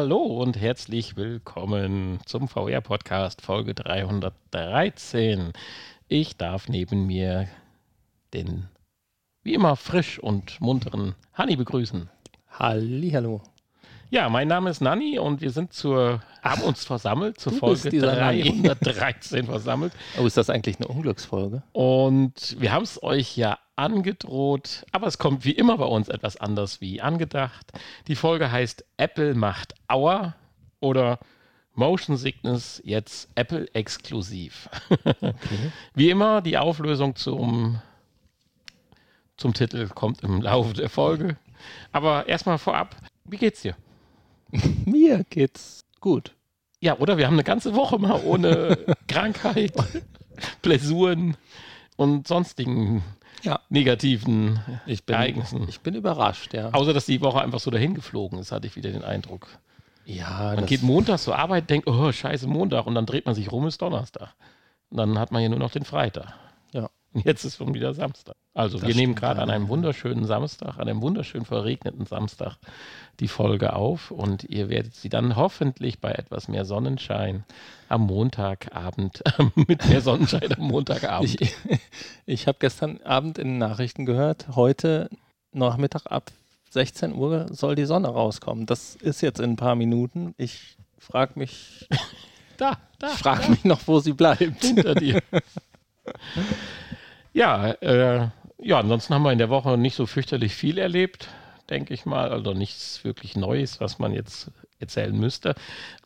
Hallo und herzlich willkommen zum VR-Podcast Folge 313. Ich darf neben mir den wie immer frisch und munteren Hanni begrüßen. Hallo. Ja, mein Name ist Nanni und wir sind zur, haben uns versammelt, zur Folge 313 versammelt. Oh, ist das eigentlich eine Unglücksfolge? Und wir haben es euch ja angedroht, aber es kommt wie immer bei uns etwas anders wie angedacht. Die Folge heißt Apple macht Aua oder Motion Sickness jetzt Apple exklusiv. Okay. wie immer, die Auflösung zum, zum Titel kommt im Laufe der Folge. Aber erstmal vorab, wie geht's dir? Mir geht's gut. Ja, oder? Wir haben eine ganze Woche mal ohne Krankheit, Blessuren und sonstigen ja. negativen ich bin, Ereignissen. Ich bin überrascht, ja. Außer, dass die Woche einfach so dahin geflogen ist, hatte ich wieder den Eindruck. Ja, man geht Montag zur Arbeit, denkt, oh, scheiße, Montag. Und dann dreht man sich rum, ist Donnerstag. Und dann hat man ja nur noch den Freitag. Jetzt ist schon wieder Samstag. Also, das wir nehmen gerade an einem wunderschönen Samstag, an einem wunderschön verregneten Samstag die Folge auf und ihr werdet sie dann hoffentlich bei etwas mehr Sonnenschein am Montagabend, mit mehr Sonnenschein am Montagabend. Ich, ich habe gestern Abend in den Nachrichten gehört, heute Nachmittag ab 16 Uhr soll die Sonne rauskommen. Das ist jetzt in ein paar Minuten. Ich frage mich, da, da, frag da. mich noch, wo sie bleibt. Hinter dir. Ja, äh, ja, ansonsten haben wir in der Woche nicht so fürchterlich viel erlebt denke ich mal. Also nichts wirklich Neues, was man jetzt erzählen müsste.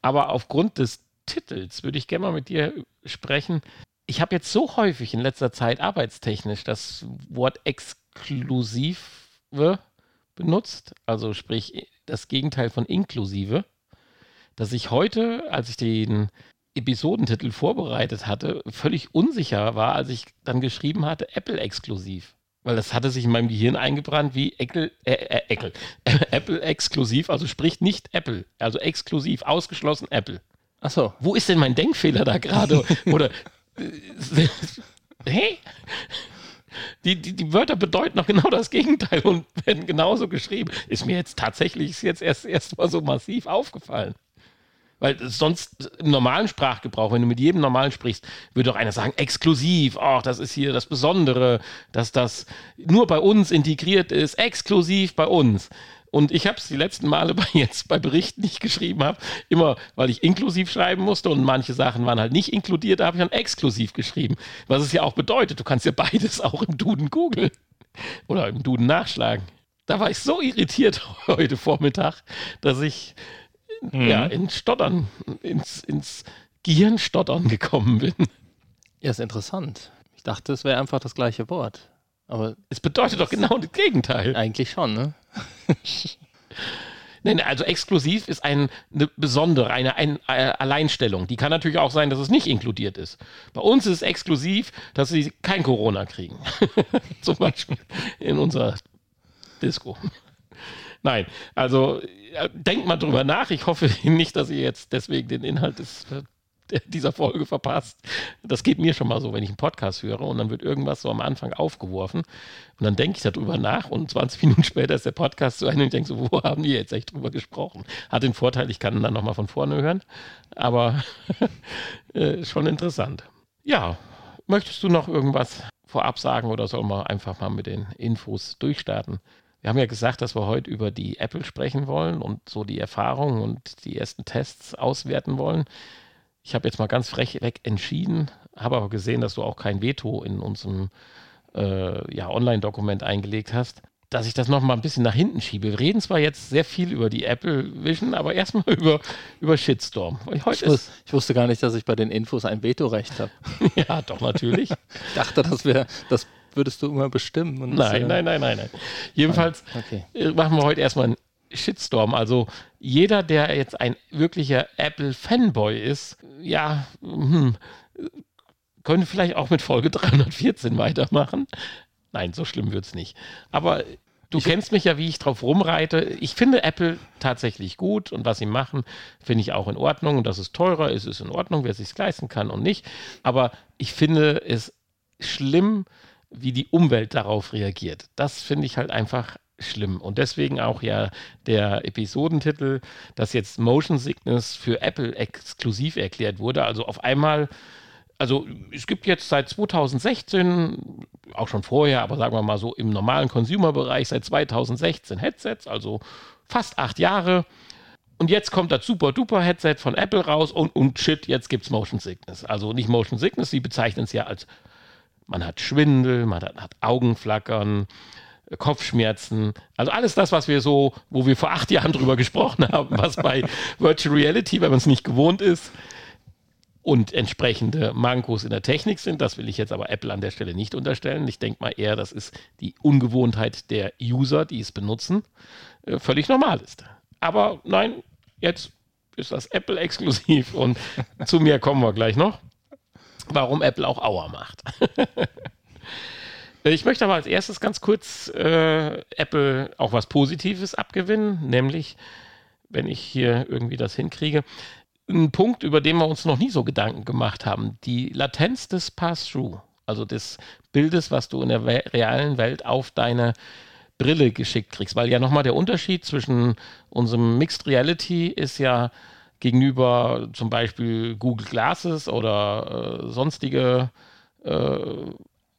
Aber aufgrund des Titels würde ich gerne mal mit dir sprechen. Ich habe jetzt so häufig in letzter Zeit arbeitstechnisch das Wort exklusive benutzt, also sprich das Gegenteil von inklusive, dass ich heute, als ich den Episodentitel vorbereitet hatte, völlig unsicher war, als ich dann geschrieben hatte, Apple exklusiv. Weil das hatte sich in meinem Gehirn eingebrannt wie Apple, äh, äh, Apple, Apple exklusiv, also spricht nicht Apple, also exklusiv, ausgeschlossen Apple. Achso. Wo ist denn mein Denkfehler da gerade? Oder, äh, hä? Die, die, die Wörter bedeuten noch genau das Gegenteil und werden genauso geschrieben. Ist mir jetzt tatsächlich ist jetzt erst, erst mal so massiv aufgefallen. Weil sonst im normalen Sprachgebrauch, wenn du mit jedem normalen sprichst, würde doch einer sagen, exklusiv, ach, das ist hier das Besondere, dass das nur bei uns integriert ist, exklusiv bei uns. Und ich habe es die letzten Male bei jetzt bei Berichten, die ich geschrieben habe, immer, weil ich inklusiv schreiben musste und manche Sachen waren halt nicht inkludiert, da habe ich dann exklusiv geschrieben. Was es ja auch bedeutet, du kannst ja beides auch im Duden googeln oder im Duden nachschlagen. Da war ich so irritiert heute Vormittag, dass ich mhm. ja, ins Stottern, ins, ins Gehirnstottern gekommen bin. Ja, ist interessant. Ich dachte, es wäre einfach das gleiche Wort. Aber es bedeutet doch genau das Gegenteil. Eigentlich schon, ne? Nein, also exklusiv ist ein, eine besondere, eine, eine, eine, Alleinstellung. Die kann natürlich auch sein, dass es nicht inkludiert ist. Bei uns ist es exklusiv, dass sie kein Corona kriegen. Zum Beispiel in unserer Disco. Nein, also denkt mal drüber nach. Ich hoffe nicht, dass ihr jetzt deswegen den Inhalt des, dieser Folge verpasst. Das geht mir schon mal so, wenn ich einen Podcast höre und dann wird irgendwas so am Anfang aufgeworfen und dann denke ich darüber nach und 20 Minuten später ist der Podcast zu Ende und ich denke so, wo haben die jetzt echt drüber gesprochen? Hat den Vorteil, ich kann dann nochmal von vorne hören, aber äh, schon interessant. Ja, möchtest du noch irgendwas vorab sagen oder soll man einfach mal mit den Infos durchstarten? Wir haben ja gesagt, dass wir heute über die Apple sprechen wollen und so die Erfahrungen und die ersten Tests auswerten wollen. Ich habe jetzt mal ganz frech weg entschieden, habe aber gesehen, dass du auch kein Veto in unserem äh, ja, Online-Dokument eingelegt hast, dass ich das noch mal ein bisschen nach hinten schiebe. Wir reden zwar jetzt sehr viel über die Apple Vision, aber erstmal über, über Shitstorm. Ich, wus ich, wusste gar nicht, dass ich bei den Infos ein Vetorecht habe. ja, doch, natürlich. ich dachte, das wäre das würdest du immer bestimmen. Und nein, nein, nein, nein, nein. Jedenfalls okay. Äh, machen wir heute erstmal einen Shitstorm. Also jeder, der jetzt ein wirklicher Apple-Fanboy ist, ja, hm, könnte vielleicht auch mit Folge 314 weitermachen. Nein, so schlimm wird es nicht. Aber du ich kennst mich ja, wie ich drauf rumreite. Ich finde Apple tatsächlich gut und was sie machen, finde ich auch in Ordnung. Und dass es teurer ist, ist in Ordnung, wer es sich leisten kann und nicht. Aber ich finde es schlimm, wie die Umwelt darauf reagiert. Das finde ich halt einfach schlimm. Und deswegen auch ja der Episodentitel, dass jetzt Motion Sickness für Apple exklusiv erklärt wurde. Also auf einmal, also es gibt jetzt seit 2016, auch schon vorher, aber sagen wir mal so im normalen Consumer-Bereich seit 2016 Headsets, also fast acht Jahre. Und jetzt kommt das super-duper-Headset von Apple raus und, und shit, jetzt gibt es Motion Sickness. Also nicht Motion Sickness, sie bezeichnen es ja als, man hat Schwindel, man hat, hat Augenflackern, Kopfschmerzen, also alles das, was wir so, wo wir vor acht Jahren drüber gesprochen haben, was bei Virtual Reality, wenn man es nicht gewohnt ist, und entsprechende Mankos in der Technik sind. Das will ich jetzt aber Apple an der Stelle nicht unterstellen. Ich denke mal eher, das ist die Ungewohnheit der User, die es benutzen, äh, völlig normal ist. Aber nein, jetzt ist das Apple exklusiv und zu mir kommen wir gleich noch, warum Apple auch Auer macht. Ich möchte aber als erstes ganz kurz äh, Apple auch was Positives abgewinnen, nämlich, wenn ich hier irgendwie das hinkriege, ein Punkt, über den wir uns noch nie so Gedanken gemacht haben, die Latenz des Pass-Through, also des Bildes, was du in der realen Welt auf deine Brille geschickt kriegst. Weil ja nochmal der Unterschied zwischen unserem Mixed Reality ist ja gegenüber zum Beispiel Google Glasses oder äh, sonstige äh,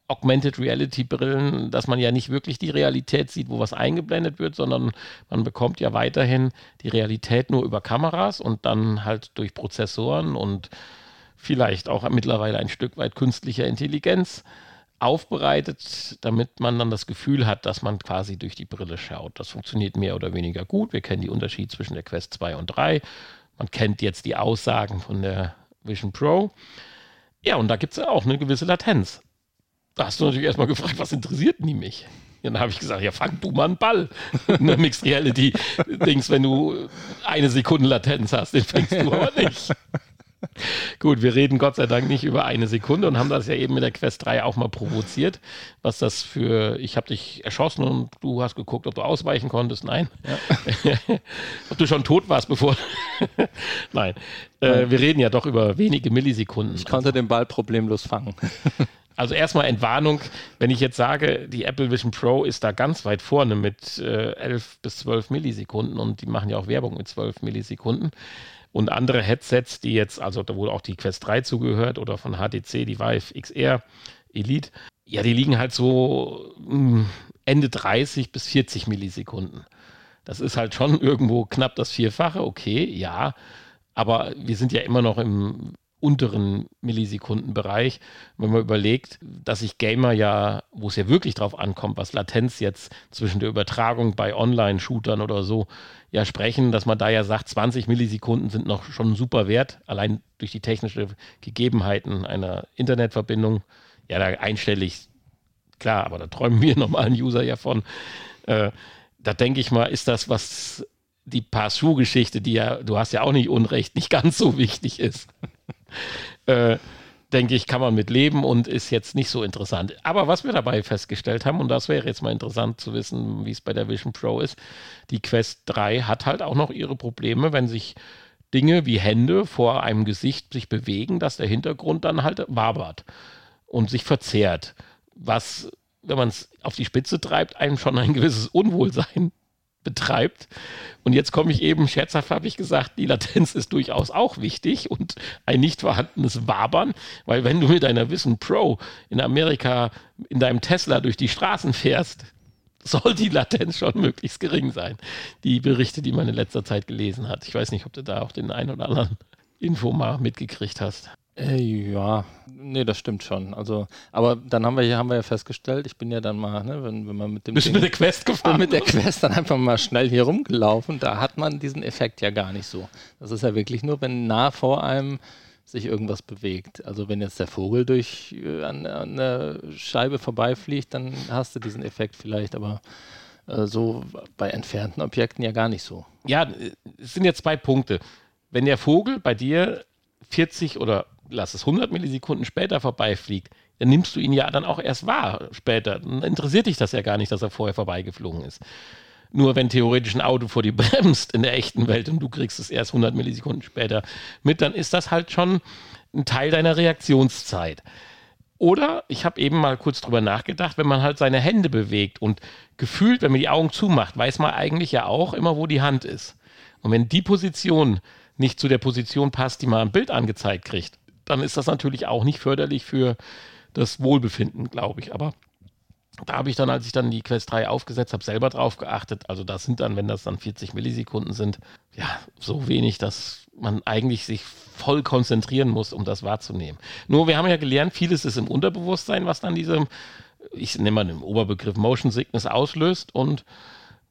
Augmented Reality Brillen, dass man ja nicht wirklich die Realität sieht, wo was eingeblendet wird, sondern man bekommt ja weiterhin die Realität nur über Kameras und dann halt durch Prozessoren und vielleicht auch mittlerweile ein Stück weit künstlicher Intelligenz aufbereitet, damit man dann das Gefühl hat, dass man quasi durch die Brille schaut. Das funktioniert mehr oder weniger gut. Wir kennen die Unterschiede zwischen der Quest 2 und 3. Man kennt jetzt die Aussagen von der Vision Pro. Ja, und da gibt es ja auch eine gewisse Latenz. Da hast du natürlich erstmal gefragt, was interessiert die mich? Dann habe ich gesagt, ja, fang du mal einen Ball. Eine Mixed Reality Dings, wenn du eine Sekunde Latenz hast, den fängst du aber nicht. Gut, wir reden Gott sei Dank nicht über eine Sekunde und haben das ja eben mit der Quest 3 auch mal provoziert. Was das für, ich habe dich erschossen und du hast geguckt, ob du ausweichen konntest. Nein. Ja. ob du schon tot warst, bevor. Nein. Äh, wir reden ja doch über wenige Millisekunden. Ich konnte den Ball problemlos fangen. Also erstmal Entwarnung, wenn ich jetzt sage, die Apple Vision Pro ist da ganz weit vorne mit äh, 11 bis 12 Millisekunden und die machen ja auch Werbung mit 12 Millisekunden. Und andere Headsets, die jetzt, also da wohl auch die Quest 3 zugehört oder von HTC, die Vive XR Elite, ja, die liegen halt so hm, Ende 30 bis 40 Millisekunden. Das ist halt schon irgendwo knapp das Vierfache, okay, ja. Aber wir sind ja immer noch im unteren Millisekundenbereich. Wenn man überlegt, dass sich Gamer ja, wo es ja wirklich drauf ankommt, was Latenz jetzt zwischen der Übertragung bei Online-Shootern oder so ja sprechen, dass man da ja sagt, 20 Millisekunden sind noch schon super wert, allein durch die technischen Gegebenheiten einer Internetverbindung. Ja, da einstellig, klar, aber da träumen wir normalen User ja von. Äh, da denke ich mal, ist das, was die Pass-Through-Geschichte, die ja, du hast ja auch nicht Unrecht, nicht ganz so wichtig ist. Äh, denke ich, kann man mit leben und ist jetzt nicht so interessant. Aber was wir dabei festgestellt haben, und das wäre jetzt mal interessant zu wissen, wie es bei der Vision Pro ist, die Quest 3 hat halt auch noch ihre Probleme, wenn sich Dinge wie Hände vor einem Gesicht sich bewegen, dass der Hintergrund dann halt wabert und sich verzerrt. Was, wenn man es auf die Spitze treibt, einem schon ein gewisses Unwohlsein betreibt. Und jetzt komme ich eben, scherzhaft habe ich gesagt, die Latenz ist durchaus auch wichtig und ein nicht vorhandenes Wabern, weil wenn du mit deiner Vision Pro in Amerika in deinem Tesla durch die Straßen fährst, soll die Latenz schon möglichst gering sein. Die Berichte, die man in letzter Zeit gelesen hat. Ich weiß nicht, ob du da auch den einen oder anderen Info mal mitgekriegt hast. Äh, ja, nee, das stimmt schon. Also, aber dann haben wir hier haben wir ja festgestellt, ich bin ja dann mal, ne, wenn, wenn man mit dem Bist Ding, mit der Quest gefahren? mit der Quest dann einfach mal schnell hier rumgelaufen, da hat man diesen Effekt ja gar nicht so. Das ist ja wirklich nur, wenn nah vor einem sich irgendwas bewegt. Also wenn jetzt der Vogel durch äh, an, an der Scheibe vorbeifliegt, dann hast du diesen Effekt vielleicht, aber äh, so bei entfernten Objekten ja gar nicht so. Ja, es sind jetzt zwei Punkte. Wenn der Vogel bei dir 40 oder lass es 100 Millisekunden später vorbeifliegt, dann nimmst du ihn ja dann auch erst wahr später. Dann interessiert dich das ja gar nicht, dass er vorher vorbeigeflogen ist. Nur wenn theoretisch ein Auto vor dir bremst in der echten Welt und du kriegst es erst 100 Millisekunden später mit, dann ist das halt schon ein Teil deiner Reaktionszeit. Oder ich habe eben mal kurz drüber nachgedacht, wenn man halt seine Hände bewegt und gefühlt, wenn man die Augen zumacht, weiß man eigentlich ja auch immer, wo die Hand ist. Und wenn die Position nicht zu der Position passt, die man am Bild angezeigt kriegt, dann ist das natürlich auch nicht förderlich für das Wohlbefinden, glaube ich. Aber da habe ich dann, als ich dann die Quest 3 aufgesetzt habe, selber drauf geachtet. Also das sind dann, wenn das dann 40 Millisekunden sind, ja, so wenig, dass man eigentlich sich voll konzentrieren muss, um das wahrzunehmen. Nur wir haben ja gelernt, vieles ist im Unterbewusstsein, was dann diese, ich nenne mal den Oberbegriff Motion Sickness auslöst und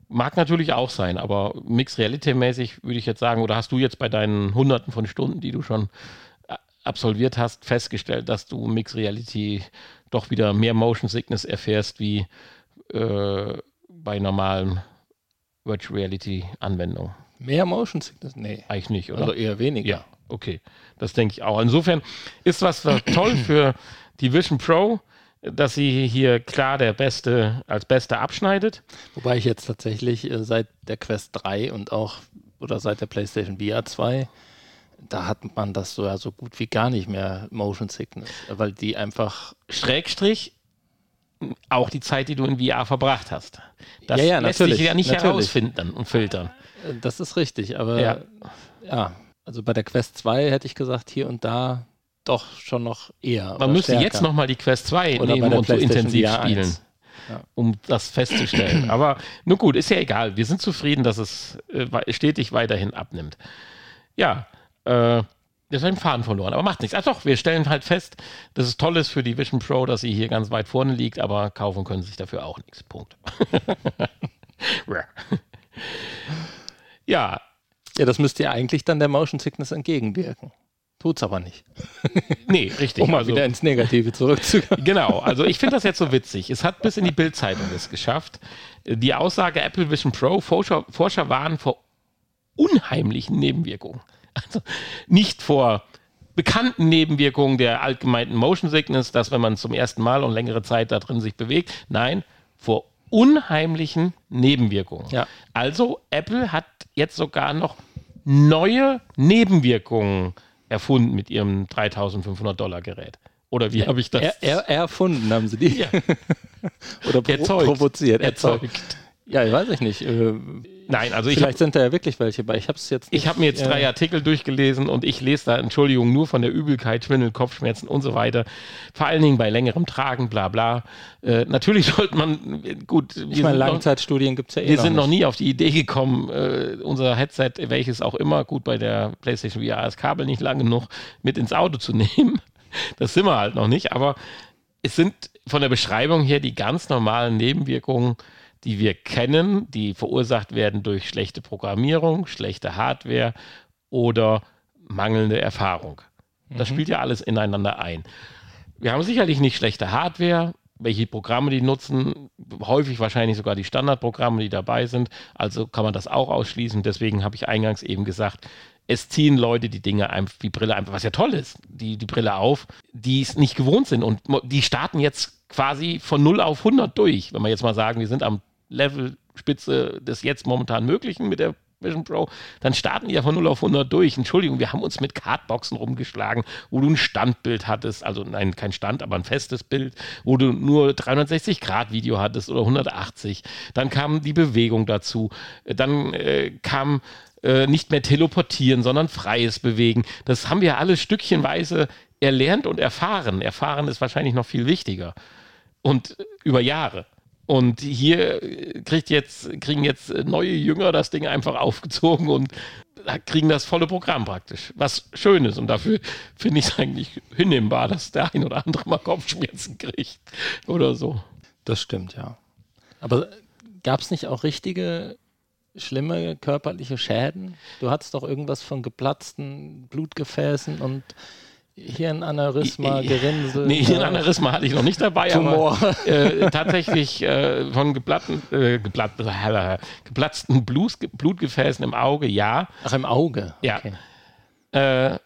mag natürlich auch sein, aber Mixed Reality mäßig würde ich jetzt sagen, oder hast du jetzt bei deinen hunderten von Stunden, die du schon absolviert hast, festgestellt, dass du Mixed Reality doch wieder mehr Motion Sickness erfährst wie äh, bei normalen Virtual Reality Anwendungen? Mehr Motion Sickness? Nee. Eigentlich nicht, oder? Also eher weniger. Ja, okay. Das denke ich auch. Insofern ist was toll für die Vision Pro, dass sie hier klar der Beste als Beste abschneidet. Wobei ich jetzt tatsächlich äh, seit der Quest 3 und auch oder seit der PlayStation VR 2 da hat man das so ja so gut wie gar nicht mehr Motion Sickness, weil die einfach Schrägstrich auch die Zeit, die du in VR verbracht hast. Das ja, ja, lässt sich ja nicht natürlich. herausfinden und filtern. Das ist richtig, aber ja. ja. also bei der Quest 2 hätte ich gesagt, hier und da doch schon noch eher. Man müsste stärker. jetzt nochmal die Quest 2 oder nehmen und so intensiv VR spielen. Ja. um das festzustellen. Aber nun gut, ist ja egal. Wir sind zufrieden, dass es äh, stetig weiterhin abnimmt. Ja, äh, jetzt habe ich den Faden verloren, aber macht nichts. Ach doch, wir stellen halt fest, dass es toll ist für die Vision Pro, dass sie hier ganz weit vorne liegt, aber kaufen können sie sich dafür auch nichts. Punkt. ja. Ja, das müsste ja eigentlich dann der Motion Sickness entgegenwirken. Tut's aber nicht. nee, richtig. Um mal also, wieder ins Negative zurückzukommen. Genau, also ich finde das jetzt so witzig. Es hat bis in die Bildzeitung es geschafft. Die Aussage Apple Vision Pro, Forscher, Forscher warnen vor unheimlichen Nebenwirkungen. Also nicht vor bekannten Nebenwirkungen der allgemeinen Motion Sickness, dass wenn man zum ersten Mal und längere Zeit da drin sich bewegt, nein, vor unheimlichen Nebenwirkungen. Ja. Also Apple hat jetzt sogar noch neue Nebenwirkungen erfunden mit ihrem 3500 Dollar Gerät. Oder wie habe ich das? Er, er, erfunden haben sie die. Ja. Oder pro erzeugt. provoziert. Erzeugt. erzeugt. Ja, ich weiß ich nicht. Äh, Nein, also ich Vielleicht hab, sind da ja wirklich welche bei. Ich habe es jetzt. Nicht, ich habe mir jetzt drei Artikel durchgelesen und ich lese da, Entschuldigung, nur von der Übelkeit, Schwindel, Kopfschmerzen und so weiter. Vor allen Dingen bei längerem Tragen, bla bla. Äh, natürlich sollte man, gut. Ich meine, Langzeitstudien gibt es ja eh Wir sind noch nie auf die Idee gekommen, äh, unser Headset, welches auch immer, gut, bei der PlayStation VR ist Kabel nicht lang genug, mit ins Auto zu nehmen. Das sind wir halt noch nicht, aber es sind von der Beschreibung her die ganz normalen Nebenwirkungen die wir kennen, die verursacht werden durch schlechte Programmierung, schlechte Hardware oder mangelnde Erfahrung. Das mhm. spielt ja alles ineinander ein. Wir haben sicherlich nicht schlechte Hardware, welche Programme die nutzen, häufig wahrscheinlich sogar die Standardprogramme, die dabei sind. Also kann man das auch ausschließen. Deswegen habe ich eingangs eben gesagt, es ziehen Leute die Dinge einfach, die Brille einfach, was ja toll ist, die, die Brille auf, die es nicht gewohnt sind. Und die starten jetzt quasi von 0 auf 100 durch. Wenn wir jetzt mal sagen, wir sind am Levelspitze des jetzt momentan Möglichen mit der Vision Pro, dann starten die ja von 0 auf 100 durch. Entschuldigung, wir haben uns mit Cardboxen rumgeschlagen, wo du ein Standbild hattest, also nein, kein Stand, aber ein festes Bild, wo du nur 360 Grad Video hattest oder 180. Dann kam die Bewegung dazu. Dann äh, kam äh, nicht mehr teleportieren, sondern freies Bewegen. Das haben wir alles stückchenweise erlernt und erfahren. Erfahren ist wahrscheinlich noch viel wichtiger. Und über Jahre. Und hier kriegt jetzt, kriegen jetzt neue Jünger das Ding einfach aufgezogen und kriegen das volle Programm praktisch. Was schön ist. Und dafür finde ich es eigentlich hinnehmbar, dass der ein oder andere mal Kopfschmerzen kriegt oder so. Das stimmt, ja. Aber gab es nicht auch richtige schlimme körperliche Schäden? Du hattest doch irgendwas von geplatzten Blutgefäßen und Hirnaneurysma, Gerinnsel. Nee, Hirnaneurysma hatte ich noch nicht dabei, Tumor. aber äh, tatsächlich äh, von geplatten, äh, geplatt, geplatzten Blut, Blutgefäßen im Auge, ja. Ach, im Auge? Ja. Okay. Äh,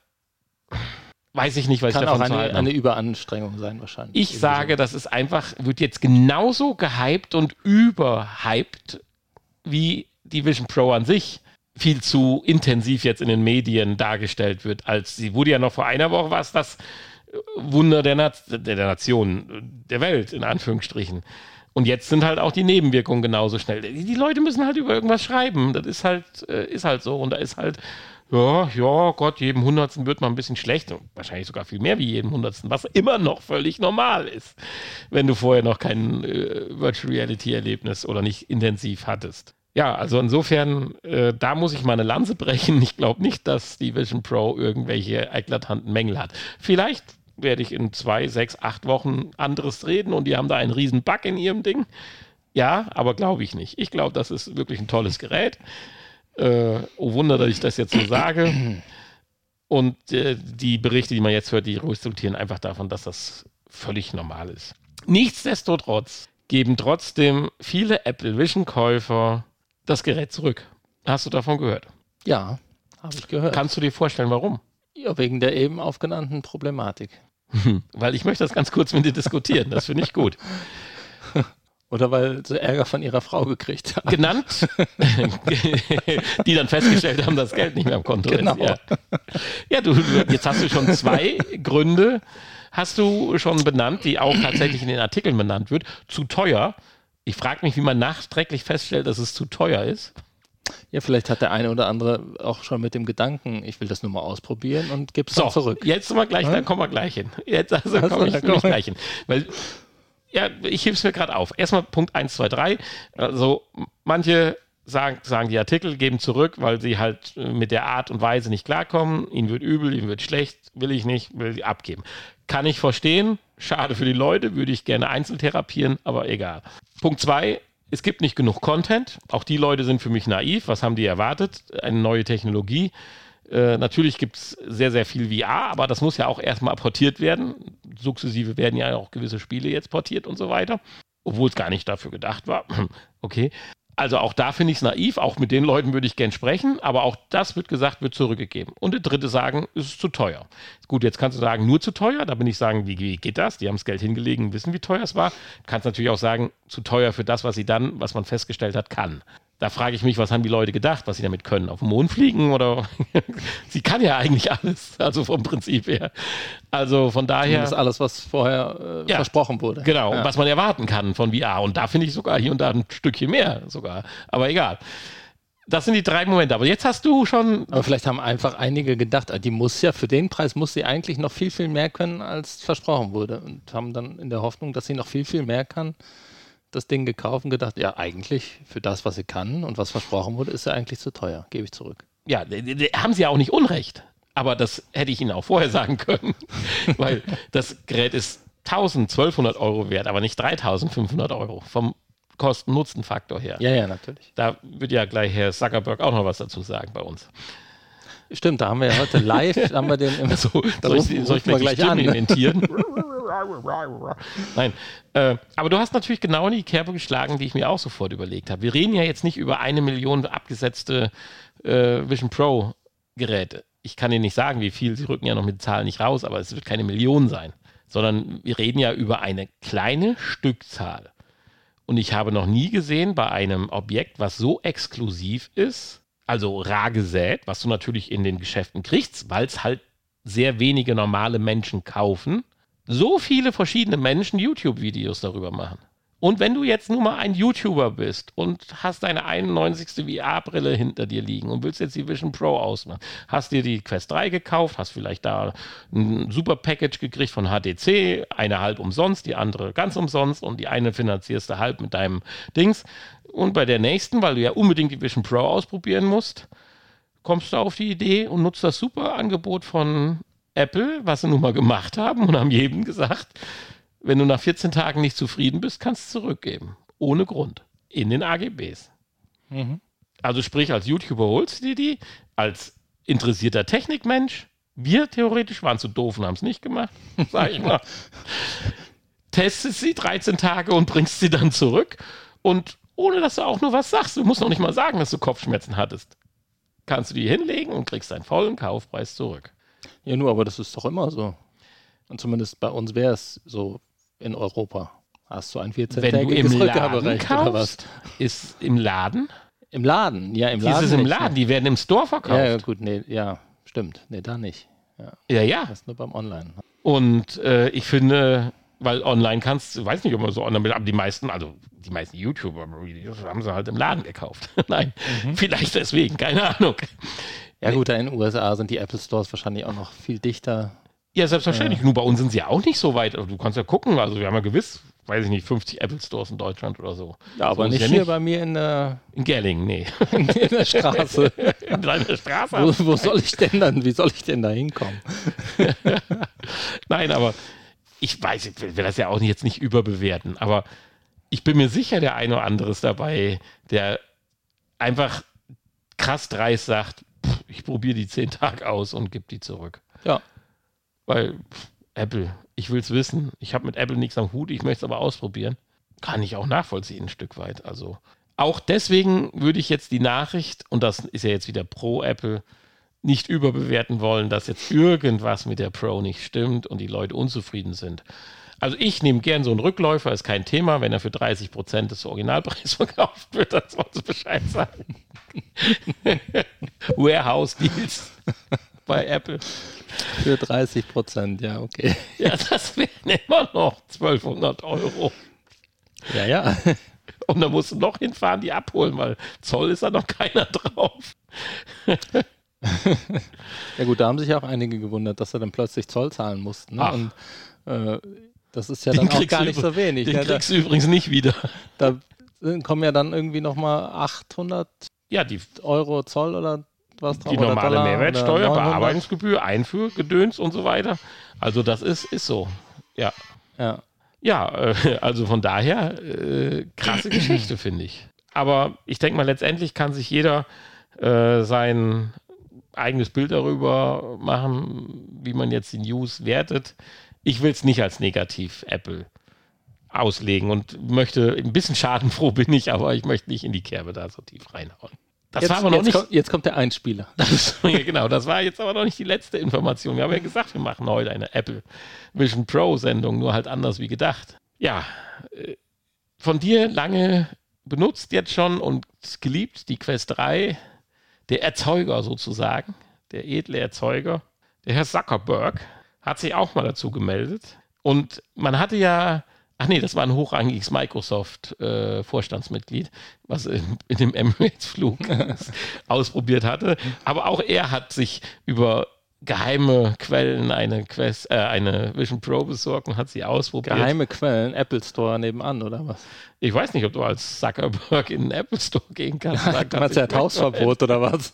weiß ich nicht, was Kann ich davon auch eine, eine Überanstrengung sein wahrscheinlich. Ich sage, so. das ist einfach, wird jetzt genauso gehypt und überhyped wie die Vision Pro an sich viel zu intensiv jetzt in den Medien dargestellt wird, als sie wurde ja noch vor einer Woche was das Wunder der, Na der Nation, der Welt, in Anführungsstrichen. Und jetzt sind halt auch die Nebenwirkungen genauso schnell. Die Leute müssen halt über irgendwas schreiben. Das ist halt, äh, ist halt so. Und da ist halt, ja, ja, Gott, jedem Hundertsten wird mal ein bisschen schlecht. Wahrscheinlich sogar viel mehr wie jedem Hundertsten, was immer noch völlig normal ist, wenn du vorher noch kein äh, Virtual Reality Erlebnis oder nicht intensiv hattest. Ja, also insofern, äh, da muss ich meine Lanze brechen. Ich glaube nicht, dass die Vision Pro irgendwelche eklatanten Mängel hat. Vielleicht werde ich in zwei, sechs, acht Wochen anderes reden und die haben da einen riesen Bug in ihrem Ding. Ja, aber glaube ich nicht. Ich glaube, das ist wirklich ein tolles Gerät. Äh, oh Wunder, dass ich das jetzt so sage. Und äh, die Berichte, die man jetzt hört, die resultieren einfach davon, dass das völlig normal ist. Nichtsdestotrotz geben trotzdem viele Apple Vision-Käufer das Gerät zurück. Hast du davon gehört? Ja, habe ich gehört. Kannst du dir vorstellen, warum? Ja, wegen der eben aufgenannten Problematik. weil ich möchte das ganz kurz mit dir diskutieren. Das finde ich gut. Oder weil sie Ärger von ihrer Frau gekriegt haben. Genannt, die dann festgestellt haben, dass das Geld nicht mehr am Konto genau. ist. Ja, ja du, jetzt hast du schon zwei Gründe, hast du schon benannt, die auch tatsächlich in den Artikeln benannt wird. Zu teuer. Ich frage mich, wie man nachträglich feststellt, dass es zu teuer ist. Ja, vielleicht hat der eine oder andere auch schon mit dem Gedanken, ich will das nur mal ausprobieren und gebe es so, zurück. Jetzt mal gleich, hm? dann kommen wir gleich hin. Jetzt also, also komme ich komm gleich hin. Weil, ja, ich hebe es mir gerade auf. Erstmal Punkt 1, 2, 3. Also manche sagen, sagen die Artikel, geben zurück, weil sie halt mit der Art und Weise nicht klarkommen. Ihnen wird übel, ihnen wird schlecht, will ich nicht, will abgeben. Kann ich verstehen. Schade für die Leute, würde ich gerne einzeln therapieren, aber egal. Punkt 2, es gibt nicht genug Content. Auch die Leute sind für mich naiv. Was haben die erwartet? Eine neue Technologie. Äh, natürlich gibt es sehr, sehr viel VR, aber das muss ja auch erstmal portiert werden. Sukzessive werden ja auch gewisse Spiele jetzt portiert und so weiter, obwohl es gar nicht dafür gedacht war. okay. Also auch da finde ich es naiv, auch mit den Leuten würde ich gern sprechen, aber auch das wird gesagt, wird zurückgegeben. Und der dritte sagen, es ist zu teuer. Gut, jetzt kannst du sagen, nur zu teuer, da bin ich sagen, wie, wie geht das? Die haben das Geld hingelegen, wissen, wie teuer es war. Kannst natürlich auch sagen, zu teuer für das, was sie dann, was man festgestellt hat, kann da frage ich mich, was haben die Leute gedacht, was sie damit können? Auf dem Mond fliegen oder? sie kann ja eigentlich alles, also vom Prinzip her. Also von daher. Das ist alles, was vorher äh, ja, versprochen wurde. Genau, ja. was man erwarten kann von VR. Und da finde ich sogar hier und da ein Stückchen mehr sogar. Aber egal. Das sind die drei Momente. Aber jetzt hast du schon. Aber vielleicht haben einfach einige gedacht, ah, die muss ja für den Preis muss sie eigentlich noch viel, viel mehr können, als versprochen wurde. Und haben dann in der Hoffnung, dass sie noch viel, viel mehr kann, das Ding gekauft und gedacht, ja, eigentlich für das, was sie kann und was versprochen wurde, ist sie eigentlich zu teuer. Gebe ich zurück. Ja, haben sie ja auch nicht Unrecht. Aber das hätte ich Ihnen auch vorher sagen können, weil das Gerät ist 1000, 1200 Euro wert, aber nicht 3500 Euro vom Kosten-Nutzen-Faktor her. Ja, ja, natürlich. Da wird ja gleich Herr Zuckerberg auch noch was dazu sagen bei uns. Stimmt, da haben wir ja heute live, haben wir den im, so, soll ich, soll ich gleich an. imitieren? Nein, äh, aber du hast natürlich genau in die Kerbe geschlagen, die ich mir auch sofort überlegt habe. Wir reden ja jetzt nicht über eine Million abgesetzte äh, Vision Pro Geräte. Ich kann dir nicht sagen, wie viel, sie rücken ja noch mit Zahlen nicht raus, aber es wird keine Million sein, sondern wir reden ja über eine kleine Stückzahl. Und ich habe noch nie gesehen bei einem Objekt, was so exklusiv ist, also rar gesät, was du natürlich in den Geschäften kriegst, weil es halt sehr wenige normale Menschen kaufen, so viele verschiedene Menschen YouTube-Videos darüber machen. Und wenn du jetzt nur mal ein YouTuber bist und hast deine 91. VR-Brille hinter dir liegen und willst jetzt die Vision Pro ausmachen, hast dir die Quest 3 gekauft, hast vielleicht da ein super Package gekriegt von HTC, eine halb umsonst, die andere ganz umsonst und die eine finanzierst du halb mit deinem Dings. Und bei der nächsten, weil du ja unbedingt die Vision Pro ausprobieren musst, kommst du auf die Idee und nutzt das super Angebot von Apple, was sie nun mal gemacht haben und haben jedem gesagt, wenn du nach 14 Tagen nicht zufrieden bist, kannst du zurückgeben. Ohne Grund. In den AGBs. Mhm. Also sprich, als YouTuber holst du dir die, als interessierter Technikmensch. Wir theoretisch waren zu doof und haben es nicht gemacht, sag ich mal. Testest sie 13 Tage und bringst sie dann zurück. Und ohne dass du auch nur was sagst, du musst noch nicht mal sagen, dass du Kopfschmerzen hattest, kannst du die hinlegen und kriegst deinen vollen Kaufpreis zurück. Ja, nur, aber das ist doch immer so. Und zumindest bei uns wäre es so in Europa. Hast du ein 14-tägiges Rückgaberecht kaufst, oder was? Ist im Laden? Im Laden, ja, im Laden. Dieses im Laden, die werden im Store verkauft. Ja, gut, nee, ja, stimmt. Nee, da nicht. Ja, ja. ja. Das ist nur beim Online. Und äh, ich finde, weil online kannst, weiß nicht, ob man so online, aber die meisten, also die meisten YouTuber haben sie halt im Laden gekauft. Nein, mhm. vielleicht deswegen, keine Ahnung. Ja gut, in den USA sind die Apple Stores wahrscheinlich auch noch viel dichter. Ja, selbstverständlich. Äh. Nur bei uns sind sie ja auch nicht so weit. Du kannst ja gucken, also wir haben ja gewiss, weiß ich nicht, 50 Apple Stores in Deutschland oder so. Ja, aber so nicht ja hier nicht. bei mir in der... In Gerlingen, nee. in der Straße. in deiner Straße. Wo, wo soll ich denn dann, wie soll ich denn da hinkommen? Nein, aber ich weiß, ich will das ja auch jetzt nicht überbewerten, aber ich bin mir sicher, der eine oder andere ist dabei, der einfach krass dreist sagt, ich probiere die zehn Tage aus und gebe die zurück. Ja. Weil pff, Apple, ich will es wissen. Ich habe mit Apple nichts am Hut, ich möchte es aber ausprobieren. Kann ich auch nachvollziehen, ein Stück weit. Also auch deswegen würde ich jetzt die Nachricht, und das ist ja jetzt wieder pro Apple, nicht überbewerten wollen, dass jetzt irgendwas mit der Pro nicht stimmt und die Leute unzufrieden sind. Also ich nehme gern so einen Rückläufer, ist kein Thema. Wenn er für 30 Prozent des Originalpreises verkauft wird, dann soll es Bescheid sagen. Warehouse Deals bei Apple. Für 30 Prozent, ja, okay. Ja, das wären immer noch 1200 Euro. Ja, ja. Und da musst du noch hinfahren, die abholen, weil Zoll ist da noch keiner drauf. ja gut, da haben sich auch einige gewundert, dass sie dann plötzlich Zoll zahlen mussten. Ne? Und äh, das ist ja dann auch gar nicht so wenig. Den ne? kriegst du übrigens nicht wieder. Da kommen ja dann irgendwie nochmal 800 ja, die, Euro Zoll oder was drauf. Die normale Mehrwertsteuer, Bearbeitungsgebühr, Einfuhrgedöns und so weiter. Also das ist, ist so. Ja. Ja. Ja, äh, also von daher äh, krasse Geschichte, finde ich. Aber ich denke mal, letztendlich kann sich jeder äh, sein eigenes Bild darüber machen, wie man jetzt die News wertet. Ich will es nicht als negativ Apple auslegen und möchte, ein bisschen schadenfroh bin ich, aber ich möchte nicht in die Kerbe da so tief reinhauen. Das jetzt, war aber noch jetzt nicht. Kommt, jetzt kommt der Einspieler. Das, ja, genau, das war jetzt aber noch nicht die letzte Information. Wir haben ja gesagt, wir machen heute eine Apple Vision Pro Sendung, nur halt anders wie gedacht. Ja, äh, von dir lange benutzt jetzt schon und geliebt, die Quest 3 der Erzeuger sozusagen, der edle Erzeuger, der Herr Zuckerberg, hat sich auch mal dazu gemeldet. Und man hatte ja, ach nee, das war ein hochrangiges Microsoft-Vorstandsmitglied, äh, was in, in dem Emirates-Flug ausprobiert hatte. Aber auch er hat sich über geheime Quellen eine Quest, äh, eine Vision Pro besorgt und hat sie ausprobiert. Geheime Quellen, Apple Store nebenan oder was? Ich weiß nicht, ob du als Zuckerberg in den Apple Store gehen kannst. Ja, du hast ja Hausverbot oder was?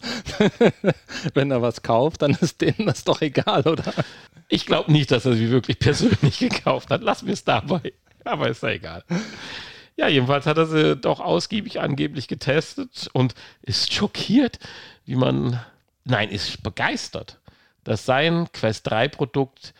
Wenn er was kauft, dann ist denen das doch egal, oder? Ich glaube nicht, dass er sie wirklich persönlich gekauft hat. Lass mir es dabei. Aber ist ja egal. Ja, jedenfalls hat er sie doch ausgiebig angeblich getestet und ist schockiert, wie man, nein, ist begeistert dass sein Quest 3 Produkt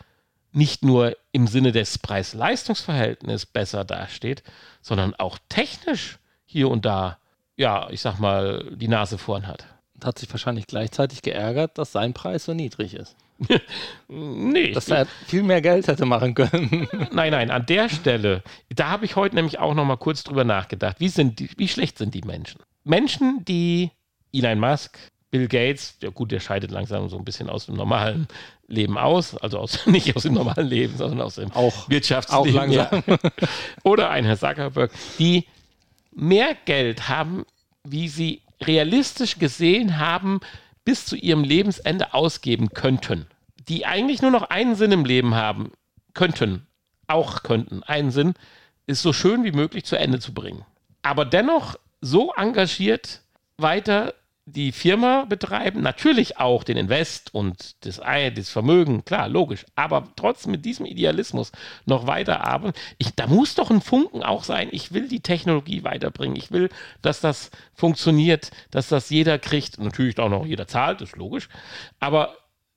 nicht nur im Sinne des Preis-Leistungs-Verhältnisses besser dasteht, sondern auch technisch hier und da, ja, ich sag mal, die Nase vorn hat. Hat sich wahrscheinlich gleichzeitig geärgert, dass sein Preis so niedrig ist. nee. Dass er viel mehr Geld hätte machen können. nein, nein, an der Stelle, da habe ich heute nämlich auch noch mal kurz drüber nachgedacht. Wie, sind die, wie schlecht sind die Menschen? Menschen, die Elon Musk, Bill Gates, ja gut, der scheidet langsam so ein bisschen aus dem normalen Leben aus, also aus, nicht aus dem normalen Leben, sondern aus dem auch, Wirtschaftsleben. Auch langsam. Ja. Oder ein Herr Zuckerberg, die mehr Geld haben, wie sie realistisch gesehen haben, bis zu ihrem Lebensende ausgeben könnten. Die eigentlich nur noch einen Sinn im Leben haben könnten, auch könnten, einen Sinn, ist so schön wie möglich zu Ende zu bringen. Aber dennoch so engagiert weiter die Firma betreiben, natürlich auch den Invest und das, das Vermögen, klar, logisch, aber trotzdem mit diesem Idealismus noch weiterarbeiten. Ich, da muss doch ein Funken auch sein, ich will die Technologie weiterbringen, ich will, dass das funktioniert, dass das jeder kriegt, natürlich auch noch jeder zahlt, ist logisch, aber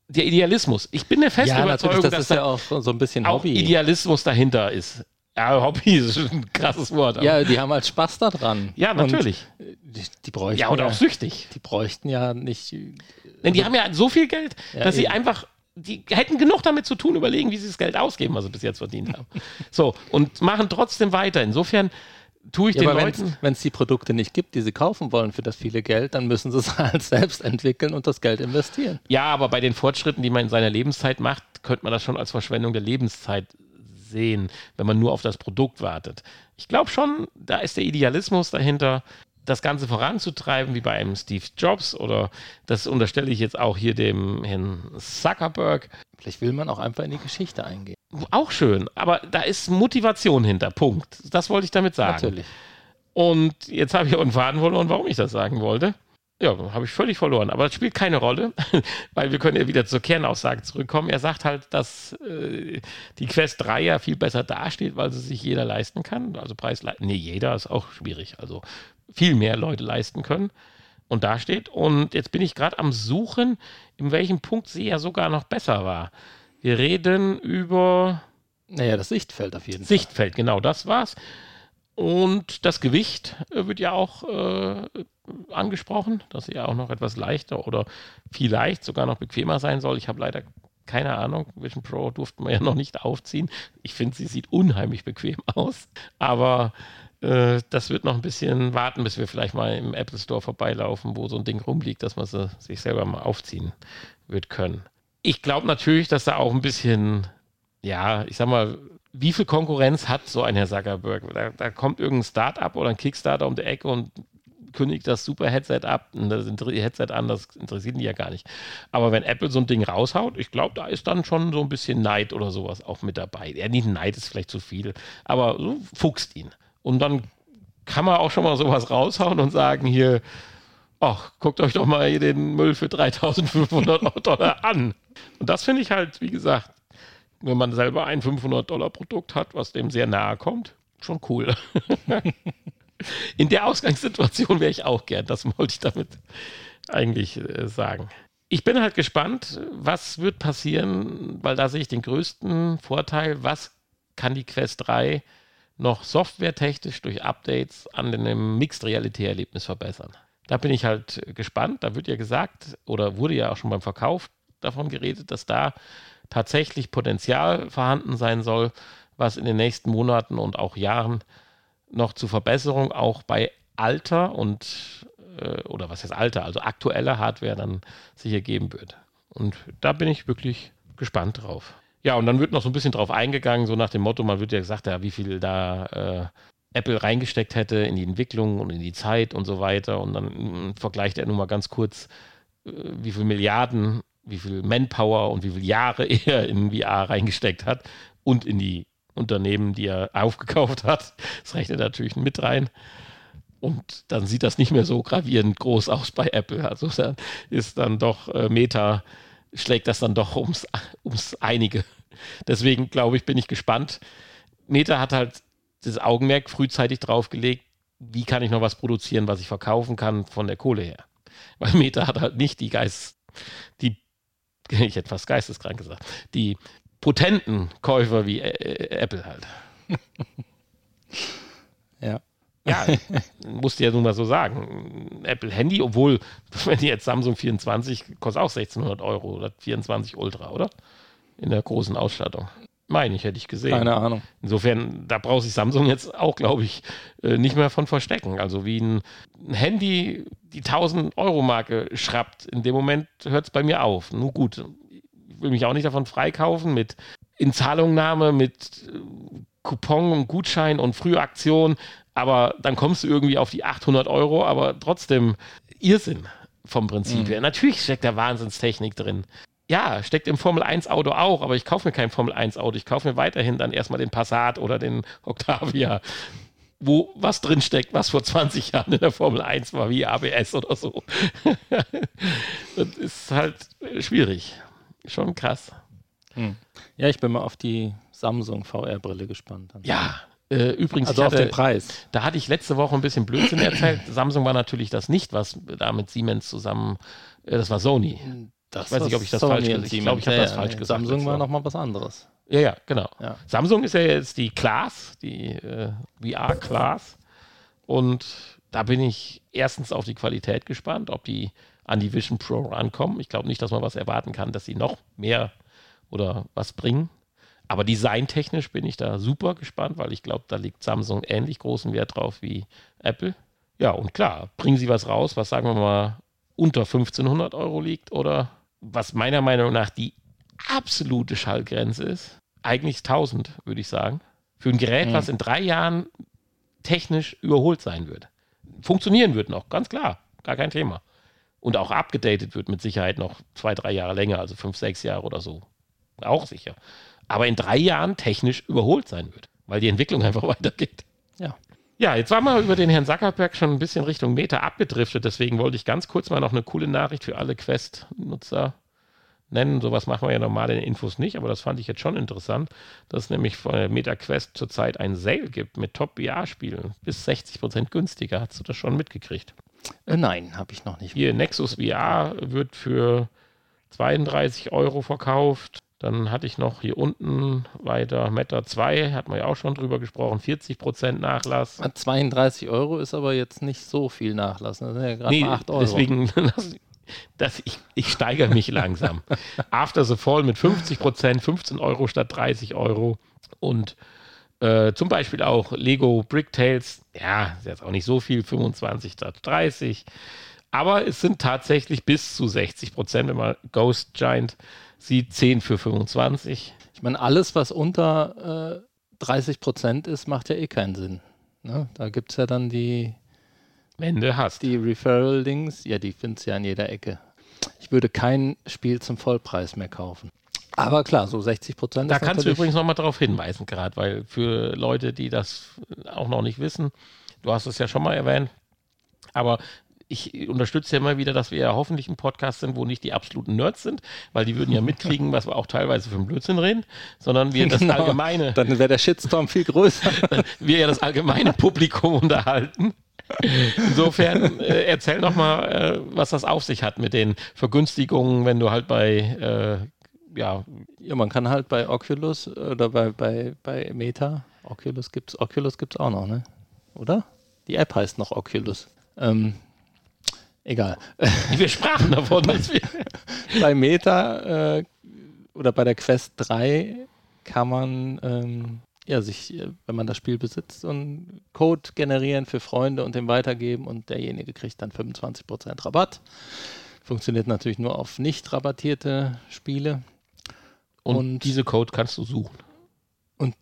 der Idealismus, ich bin der festen ja, Überzeugung, das dass da ja auch so ein bisschen auch Idealismus dahinter ist. Ja, Hobby ist ein krasses Wort. Ja, die haben halt Spaß daran. Ja, natürlich. Die, die, bräuchten ja, oder auch süchtig. Die bräuchten ja nicht. Denn die haben ja so viel Geld, ja, dass eben. sie einfach, die hätten genug damit zu tun, überlegen, wie sie das Geld ausgeben, was sie bis jetzt verdient haben. so, und machen trotzdem weiter. Insofern tue ich Ja, den aber Leuten. wenn es die Produkte nicht gibt, die sie kaufen wollen für das viele Geld, dann müssen sie es halt selbst entwickeln und das Geld investieren. Ja, aber bei den Fortschritten, die man in seiner Lebenszeit macht, könnte man das schon als Verschwendung der Lebenszeit sehen, wenn man nur auf das Produkt wartet. Ich glaube schon, da ist der Idealismus dahinter, das Ganze voranzutreiben, wie bei einem Steve Jobs oder das unterstelle ich jetzt auch hier dem Herrn Zuckerberg. Vielleicht will man auch einfach in die Geschichte eingehen. Auch schön, aber da ist Motivation hinter, Punkt. Das wollte ich damit sagen. Natürlich. Und jetzt habe ich auch einen Faden verloren, warum ich das sagen wollte. Ja, habe ich völlig verloren. Aber das spielt keine Rolle, weil wir können ja wieder zur Kernaussage zurückkommen. Er sagt halt, dass äh, die Quest 3 ja viel besser dasteht, weil sie sich jeder leisten kann. Also Preis, nee, jeder ist auch schwierig. Also viel mehr Leute leisten können und dasteht. Und jetzt bin ich gerade am Suchen, in welchem Punkt sie ja sogar noch besser war. Wir reden über Naja, das Sichtfeld auf jeden Sichtfeld, genau das war's. Und das Gewicht äh, wird ja auch äh, angesprochen, dass sie ja auch noch etwas leichter oder vielleicht sogar noch bequemer sein soll. Ich habe leider keine Ahnung. Vision Pro durften wir ja noch nicht aufziehen. Ich finde, sie sieht unheimlich bequem aus. Aber äh, das wird noch ein bisschen warten, bis wir vielleicht mal im Apple Store vorbeilaufen, wo so ein Ding rumliegt, dass man sie sich selber mal aufziehen wird können. Ich glaube natürlich, dass da auch ein bisschen, ja, ich sag mal, wie viel Konkurrenz hat so ein Herr Zuckerberg? Da, da kommt irgendein Start-up oder ein Kickstarter um die Ecke und kündigt das super Headset ab, und das Headset an, das interessiert die ja gar nicht. Aber wenn Apple so ein Ding raushaut, ich glaube, da ist dann schon so ein bisschen Neid oder sowas auch mit dabei. Ja, nicht Neid ist vielleicht zu viel, aber so fuchst ihn. Und dann kann man auch schon mal sowas raushauen und sagen hier, ach, guckt euch doch mal hier den Müll für 3500 Dollar an. Und das finde ich halt, wie gesagt, wenn man selber ein 500 Dollar Produkt hat, was dem sehr nahe kommt, schon cool. In der Ausgangssituation wäre ich auch gern. Das wollte ich damit eigentlich äh, sagen. Ich bin halt gespannt, was wird passieren, weil da sehe ich den größten Vorteil. Was kann die Quest 3 noch softwaretechnisch durch Updates an dem Mixed Reality Erlebnis verbessern? Da bin ich halt gespannt. Da wird ja gesagt, oder wurde ja auch schon beim Verkauf davon geredet, dass da tatsächlich Potenzial vorhanden sein soll, was in den nächsten Monaten und auch Jahren noch zur Verbesserung auch bei alter und äh, oder was heißt alter, also aktueller Hardware dann sicher geben wird. Und da bin ich wirklich gespannt drauf. Ja, und dann wird noch so ein bisschen drauf eingegangen, so nach dem Motto, man wird ja gesagt, ja, wie viel da äh, Apple reingesteckt hätte in die Entwicklung und in die Zeit und so weiter. Und dann äh, vergleicht er nun mal ganz kurz, äh, wie viel Milliarden, wie viel Manpower und wie viele Jahre er in VR reingesteckt hat und in die Unternehmen, die er aufgekauft hat. Das rechnet natürlich mit rein. Und dann sieht das nicht mehr so gravierend groß aus bei Apple. Also ist dann doch äh, Meta, schlägt das dann doch ums, ums einige. Deswegen glaube ich, bin ich gespannt. Meta hat halt das Augenmerk frühzeitig draufgelegt, wie kann ich noch was produzieren, was ich verkaufen kann von der Kohle her. Weil Meta hat halt nicht die Geist, die, ich hätte fast geisteskrank gesagt, die potenten Käufer wie äh, Apple halt. ja. Ja, musste ja nun mal so sagen. Apple Handy, obwohl, wenn jetzt Samsung 24 kostet auch 1600 Euro oder 24 Ultra, oder? In der großen Ausstattung. Meine ich, hätte ich gesehen. Keine Ahnung. Insofern, da braucht sich Samsung jetzt auch, glaube ich, äh, nicht mehr von verstecken. Also wie ein Handy die 1000 Euro Marke schrappt, in dem Moment hört es bei mir auf. Nun gut, ich will mich auch nicht davon freikaufen mit Inzahlungnahme, mit äh, Coupon und Gutschein und Frühaktion, aber dann kommst du irgendwie auf die 800 Euro, aber trotzdem Irrsinn vom Prinzip mhm. her. Natürlich steckt da Wahnsinnstechnik drin. Ja, steckt im Formel 1 Auto auch, aber ich kaufe mir kein Formel 1 Auto. Ich kaufe mir weiterhin dann erstmal den Passat oder den Octavia, wo was drin steckt, was vor 20 Jahren in der Formel 1 war, wie ABS oder so. das ist halt schwierig. Schon krass. Hm. Ja, ich bin mal auf die Samsung VR-Brille gespannt. Ja, äh, übrigens, also hatte, auf den Preis. Da hatte ich letzte Woche ein bisschen Blödsinn erzählt. Samsung war natürlich das nicht, was da mit Siemens zusammen, äh, das war Sony. Das ich weiß nicht, ob ich das Sony falsch gesagt habe. Ich glaube, ich habe ja, das falsch nee. gesagt. Samsung war nochmal was anderes. Ja, ja, genau. Ja. Samsung ist ja jetzt die Class, die äh, VR-Class. Und da bin ich erstens auf die Qualität gespannt, ob die an die Vision Pro rankommen. Ich glaube nicht, dass man was erwarten kann, dass sie noch mehr oder was bringen. Aber designtechnisch bin ich da super gespannt, weil ich glaube, da liegt Samsung ähnlich großen Wert drauf wie Apple. Ja, und klar, bringen sie was raus, was sagen wir mal unter 1500 Euro liegt oder was meiner Meinung nach die absolute Schallgrenze ist. Eigentlich 1000, würde ich sagen. Für ein Gerät, mhm. was in drei Jahren technisch überholt sein wird. Funktionieren wird noch, ganz klar, gar kein Thema. Und auch abgedatet wird mit Sicherheit noch zwei, drei Jahre länger, also fünf, sechs Jahre oder so. Auch sicher. Aber in drei Jahren technisch überholt sein wird, weil die Entwicklung einfach weitergeht. Ja. Ja, jetzt waren wir über den Herrn Zuckerberg schon ein bisschen Richtung Meta abgedriftet, deswegen wollte ich ganz kurz mal noch eine coole Nachricht für alle Quest-Nutzer nennen. Sowas machen wir ja normal in Infos nicht, aber das fand ich jetzt schon interessant, dass es nämlich von der MetaQuest zurzeit ein Sale gibt mit Top-VR-Spielen. Bis 60% günstiger. Hast du das schon mitgekriegt? Äh, nein, habe ich noch nicht. Hier, Nexus VR wird für 32 Euro verkauft. Dann hatte ich noch hier unten weiter Meta 2, hat man ja auch schon drüber gesprochen, 40% Nachlass. 32 Euro ist aber jetzt nicht so viel Nachlass, das sind ja gerade nee, 8 Euro. Deswegen, das, ich, ich steigere mich langsam. After the Fall mit 50%, 15 Euro statt 30 Euro. Und äh, zum Beispiel auch Lego Bricktales, ja, ist jetzt auch nicht so viel, 25 statt 30. Aber es sind tatsächlich bis zu 60 Prozent, wenn man Ghost Giant sieht, 10 für 25. Ich meine, alles, was unter äh, 30 Prozent ist, macht ja eh keinen Sinn. Ne? Da gibt es ja dann die wenn du hast. Die Referral-Links, ja, die findest du ja an jeder Ecke. Ich würde kein Spiel zum Vollpreis mehr kaufen. Aber klar, so 60 Prozent. Da kannst du übrigens nochmal darauf hinweisen, gerade, weil für Leute, die das auch noch nicht wissen, du hast es ja schon mal erwähnt, aber ich unterstütze ja immer wieder, dass wir ja hoffentlich ein Podcast sind, wo nicht die absoluten Nerds sind, weil die würden ja mitkriegen, was wir auch teilweise für einen Blödsinn reden, sondern wir das genau, allgemeine. Dann wäre der Shitstorm viel größer. wir ja das allgemeine Publikum unterhalten. Insofern äh, erzähl noch mal, äh, was das auf sich hat mit den Vergünstigungen, wenn du halt bei äh, ja. ja, man kann halt bei Oculus oder bei, bei, bei Meta, Oculus gibt's, Oculus gibt's auch noch, ne? Oder? Die App heißt noch Oculus. Ähm, egal. Wir sprachen davon. bei Meta äh, oder bei der Quest 3 kann man ähm, ja, sich, äh, wenn man das Spiel besitzt, so einen Code generieren für Freunde und den weitergeben und derjenige kriegt dann 25% Rabatt. Funktioniert natürlich nur auf nicht rabattierte Spiele. Und, und diese Code kannst du suchen. Und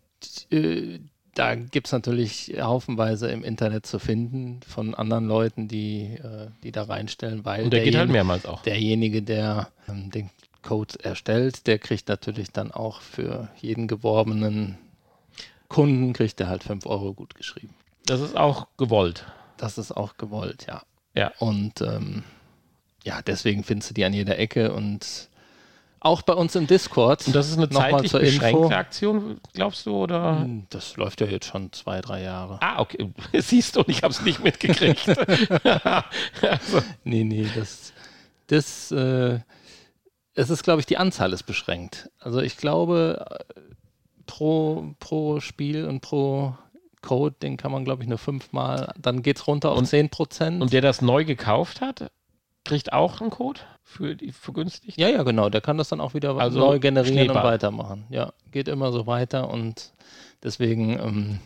äh, da gibt es natürlich haufenweise im Internet zu finden von anderen Leuten, die, äh, die da reinstellen, weil und der geht halt mehrmals auch. derjenige, der ähm, den Code erstellt, der kriegt natürlich dann auch für jeden geworbenen Kunden kriegt er halt 5 Euro gut geschrieben. Das ist auch gewollt. Das ist auch gewollt, ja. Ja. Und ähm, ja, deswegen findest du die an jeder Ecke und auch bei uns im Discord. Und das ist eine zeitlich beschränkte Aktion, glaubst du, oder? Hm, das läuft ja jetzt schon zwei, drei Jahre. Ah, okay. Siehst du, ich habe es nicht mitgekriegt. also. Nee, nee, das, das äh, es ist, glaube ich, die Anzahl ist beschränkt. Also ich glaube, pro, pro Spiel und pro Code, den kann man, glaube ich, nur fünfmal, dann geht es runter auf und, 10%. Und der das neu gekauft hat, kriegt auch einen Code für die vergünstigt? Ja, ja, genau. Der kann das dann auch wieder also neu generieren Schneeball. und weitermachen. Ja, geht immer so weiter und deswegen, ähm,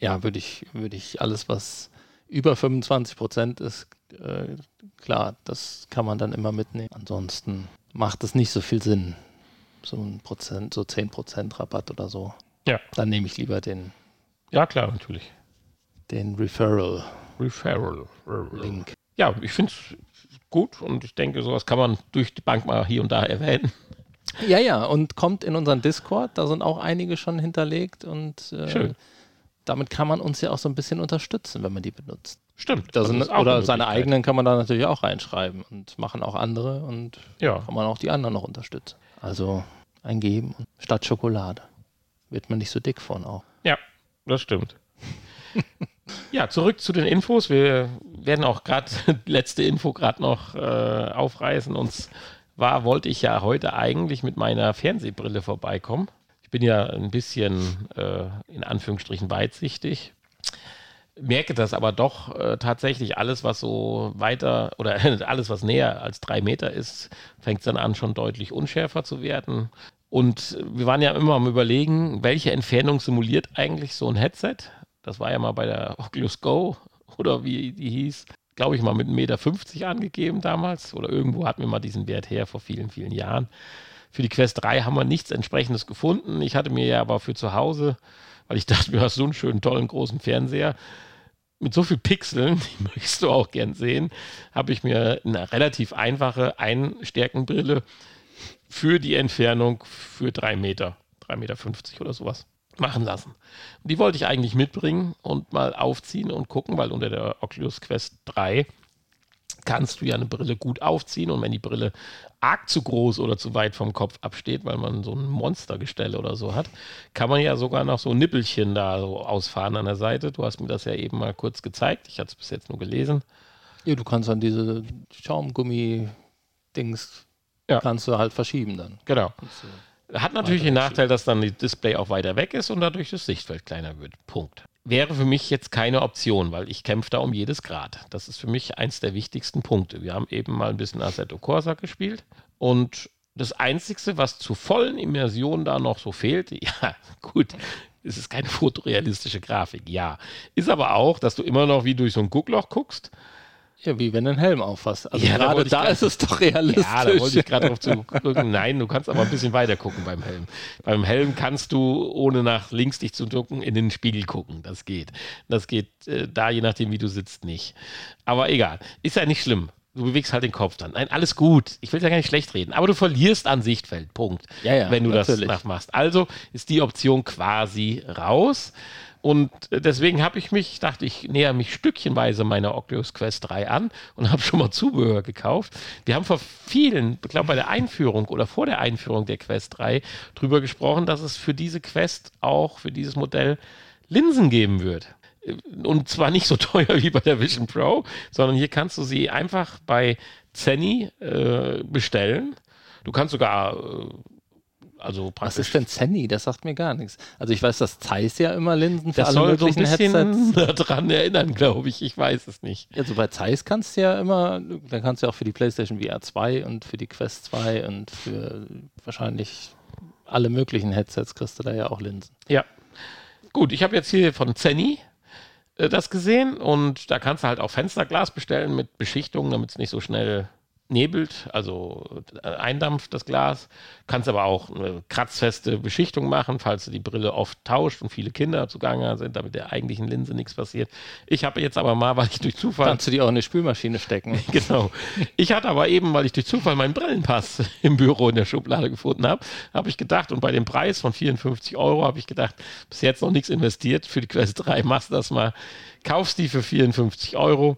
ja, würde ich, würde ich alles, was über 25% ist, äh, klar, das kann man dann immer mitnehmen. Ansonsten macht es nicht so viel Sinn so ein Prozent, so 10% Rabatt oder so. Ja. Dann nehme ich lieber den. Ja, klar, natürlich. Den Referral. Referral. Link. Ja, ich finde es gut und ich denke, sowas kann man durch die Bank mal hier und da erwähnen. Ja, ja, und kommt in unseren Discord, da sind auch einige schon hinterlegt und äh, Schön. damit kann man uns ja auch so ein bisschen unterstützen, wenn man die benutzt. Stimmt. Sind, oder seine eigenen kann man da natürlich auch reinschreiben und machen auch andere und ja. kann man auch die anderen noch unterstützen. Also eingeben statt Schokolade. Wird man nicht so dick von auch. Ja, das stimmt. ja, zurück zu den Infos. Wir werden auch gerade letzte Info gerade noch äh, aufreißen. Und zwar wollte ich ja heute eigentlich mit meiner Fernsehbrille vorbeikommen. Ich bin ja ein bisschen äh, in Anführungsstrichen weitsichtig merke das aber doch äh, tatsächlich alles, was so weiter oder alles, was näher als drei Meter ist, fängt dann an, schon deutlich unschärfer zu werden. Und wir waren ja immer am Überlegen, welche Entfernung simuliert eigentlich so ein Headset. Das war ja mal bei der Oculus Go oder wie die hieß, glaube ich mal mit 1,50 Meter angegeben damals. Oder irgendwo hatten wir mal diesen Wert her vor vielen, vielen Jahren. Für die Quest 3 haben wir nichts entsprechendes gefunden. Ich hatte mir ja aber für zu Hause, weil ich dachte, du hast so einen schönen, tollen, großen Fernseher, mit so viel Pixeln, die möchtest du auch gern sehen, habe ich mir eine relativ einfache Einstärkenbrille für die Entfernung für drei Meter, 3,50 Meter oder sowas machen lassen. Die wollte ich eigentlich mitbringen und mal aufziehen und gucken, weil unter der Oculus Quest 3 kannst du ja eine Brille gut aufziehen und wenn die Brille arg zu groß oder zu weit vom Kopf absteht, weil man so ein Monstergestell oder so hat, kann man ja sogar noch so Nippelchen da so ausfahren an der Seite. Du hast mir das ja eben mal kurz gezeigt. Ich hatte es bis jetzt nur gelesen. Ja, du kannst dann diese Schaumgummi-Dings ja. kannst du halt verschieben dann. Genau. Hat natürlich den Nachteil, dass dann das Display auch weiter weg ist und dadurch das Sichtfeld kleiner wird. Punkt. Wäre für mich jetzt keine Option, weil ich kämpfe da um jedes Grad. Das ist für mich eins der wichtigsten Punkte. Wir haben eben mal ein bisschen Assetto Corsa gespielt und das Einzige, was zur vollen Immersion da noch so fehlt, ja, gut, es ist keine fotorealistische Grafik, ja. Ist aber auch, dass du immer noch wie durch so ein Guckloch guckst ja, wie wenn du einen Helm auffasst. Also ja, gerade da, da ist es doch realistisch. Ja, da wollte ich gerade drauf zugucken. Nein, du kannst aber ein bisschen weiter gucken beim Helm. Beim Helm kannst du, ohne nach links dich zu ducken, in den Spiegel gucken. Das geht. Das geht äh, da, je nachdem, wie du sitzt, nicht. Aber egal. Ist ja nicht schlimm. Du bewegst halt den Kopf dann. Nein, alles gut. Ich will ja gar nicht schlecht reden. Aber du verlierst an Sichtfeld. Punkt. Ja, ja, wenn du natürlich. das nachmachst. Also ist die Option quasi raus. Und deswegen habe ich mich, dachte ich, näher mich stückchenweise meiner Oculus Quest 3 an und habe schon mal Zubehör gekauft. Wir haben vor vielen, ich glaube bei der Einführung oder vor der Einführung der Quest 3 drüber gesprochen, dass es für diese Quest auch, für dieses Modell Linsen geben wird. Und zwar nicht so teuer wie bei der Vision Pro, sondern hier kannst du sie einfach bei Zenny äh, bestellen. Du kannst sogar äh, also Was ist denn Zenny? Das sagt mir gar nichts. Also ich weiß, dass Zeiss ja immer Linsen für das alle soll möglichen so ein Headsets. daran erinnern, glaube ich. Ich weiß es nicht. Also bei Zeiss kannst du ja immer, da kannst du ja auch für die PlayStation VR 2 und für die Quest 2 und für wahrscheinlich alle möglichen Headsets kriegst du da ja auch Linsen. Ja. Gut, ich habe jetzt hier von Zenny äh, das gesehen und da kannst du halt auch Fensterglas bestellen mit Beschichtung, damit es nicht so schnell nebelt, also äh, eindampft das Glas. Kannst aber auch eine kratzfeste Beschichtung machen, falls du die Brille oft tauscht und viele Kinder zugange sind, damit der eigentlichen Linse nichts passiert. Ich habe jetzt aber mal, weil ich durch Zufall. Kannst du die auch in eine Spülmaschine stecken? genau. Ich hatte aber eben, weil ich durch Zufall meinen Brillenpass im Büro in der Schublade gefunden habe, habe ich gedacht, und bei dem Preis von 54 Euro habe ich gedacht, bis jetzt noch nichts investiert. Für die Quest 3 machst du das mal. Kaufst die für 54 Euro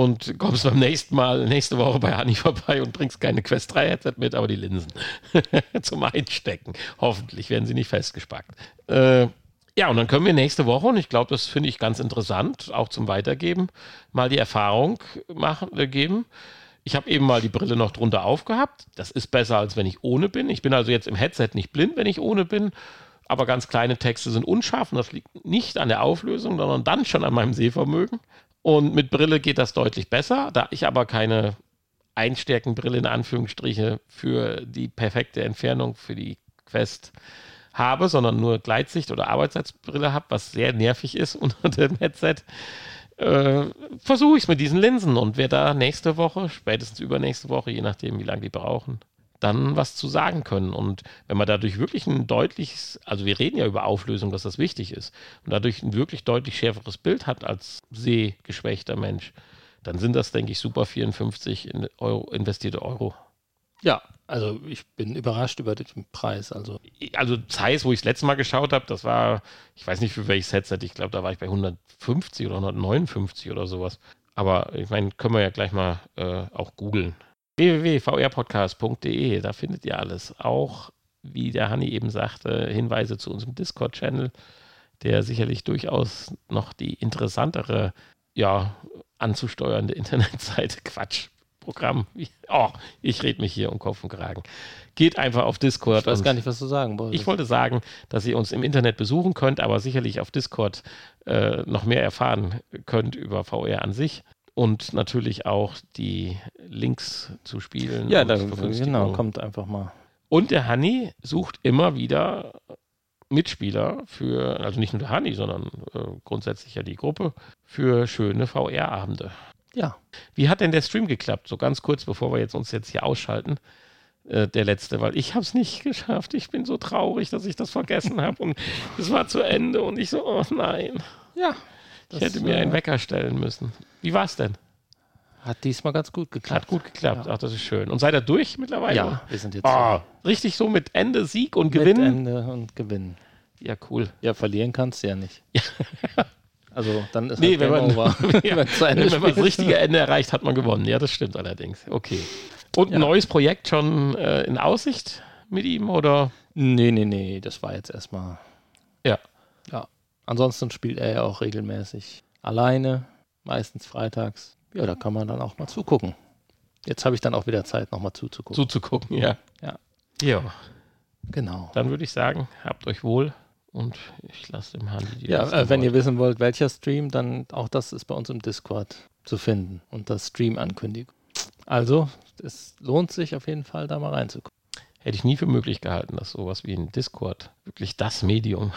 und kommst beim nächsten Mal, nächste Woche bei Hani vorbei und bringst keine Quest 3 Headset mit, aber die Linsen zum Einstecken. Hoffentlich werden sie nicht festgespackt. Äh, ja, und dann können wir nächste Woche, und ich glaube, das finde ich ganz interessant, auch zum Weitergeben, mal die Erfahrung machen, äh, geben. Ich habe eben mal die Brille noch drunter aufgehabt. Das ist besser, als wenn ich ohne bin. Ich bin also jetzt im Headset nicht blind, wenn ich ohne bin. Aber ganz kleine Texte sind unscharf und das liegt nicht an der Auflösung, sondern dann schon an meinem Sehvermögen. Und mit Brille geht das deutlich besser. Da ich aber keine Einstärkenbrille in Anführungsstriche für die perfekte Entfernung für die Quest habe, sondern nur Gleitsicht oder Arbeitszeitbrille habe, was sehr nervig ist unter dem Headset, äh, versuche ich es mit diesen Linsen und wer da nächste Woche, spätestens übernächste Woche, je nachdem, wie lange die brauchen, dann was zu sagen können. Und wenn man dadurch wirklich ein deutliches, also wir reden ja über Auflösung, dass das wichtig ist, und dadurch ein wirklich deutlich schärferes Bild hat als sehgeschwächter Mensch, dann sind das, denke ich, super 54 Euro, investierte Euro. Ja, also ich bin überrascht über den Preis. Also, also Zeiss, wo ich das letzte Mal geschaut habe, das war, ich weiß nicht für welches Headset, ich glaube, da war ich bei 150 oder 159 oder sowas. Aber ich meine, können wir ja gleich mal äh, auch googeln www.vrpodcast.de, da findet ihr alles. Auch, wie der Hanni eben sagte, Hinweise zu unserem Discord-Channel, der sicherlich durchaus noch die interessantere, ja, anzusteuernde Internetseite, Quatsch, Programm. Oh, ich rede mich hier um Kopf und Kragen. Geht einfach auf Discord. Ich weiß gar nicht, was du sagen wolltest. Ich wollte sagen, dass ihr uns im Internet besuchen könnt, aber sicherlich auf Discord äh, noch mehr erfahren könnt über VR an sich und natürlich auch die Links zu spielen. Ja, da, genau, kommt einfach mal. Und der Hanni sucht immer wieder Mitspieler für, also nicht nur der Hanni, sondern äh, grundsätzlich ja die Gruppe, für schöne VR-Abende. Ja. Wie hat denn der Stream geklappt? So ganz kurz, bevor wir jetzt uns jetzt hier ausschalten. Äh, der letzte, weil ich habe es nicht geschafft. Ich bin so traurig, dass ich das vergessen habe und es war zu Ende und ich so, oh nein. Ja. Ich hätte mir einen äh, Wecker stellen müssen. Wie war es denn? Hat diesmal ganz gut geklappt. Hat gut geklappt. Ja. Ach, das ist schön. Und seid ihr durch mittlerweile? Ja, wir sind jetzt Ah, richtig so mit Ende, Sieg und mit Gewinnen? Ende und gewinnen. Ja, cool. Ja, verlieren kannst du ja nicht. Also dann ist Nee, halt wenn man, over. Wenn man das richtige Ende erreicht, hat man gewonnen. Ja, das stimmt allerdings. Okay. Und ein Ja. neues Projekt schon äh, in Aussicht mit ihm oder? Nee, nee, nee, das war jetzt erstmal. Ja. Ja. Ansonsten spielt er ja auch regelmäßig alleine, meistens freitags. Ja, da kann man dann auch mal zugucken. Jetzt habe ich dann auch wieder Zeit, nochmal zuzugucken. zuzugucken, ja. Ja. Ja, Genau. dann würde ich sagen, habt euch wohl und ich lasse dem Handy die Ja, äh, wenn ihr wissen wollt, welcher Stream, dann auch das ist bei uns im Discord zu finden und das Stream-Ankündigung. Also, es lohnt sich auf jeden Fall, da mal reinzugucken. Hätte ich nie für möglich gehalten, dass sowas wie ein Discord wirklich das Medium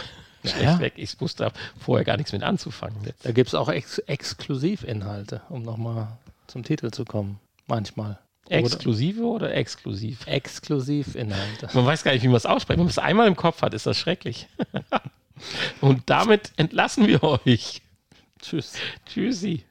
schlecht ja. weg. Ich wusste vorher gar nichts mit anzufangen. Da gibt es auch ex Exklusivinhalte, um nochmal zum Titel zu kommen. Manchmal. Exklusive oder exklusiv? Exklusivinhalte. Man weiß gar nicht, wie man es ausspricht. Wenn man es einmal im Kopf hat, ist das schrecklich. Und damit entlassen wir euch. Tschüss. Tschüssi.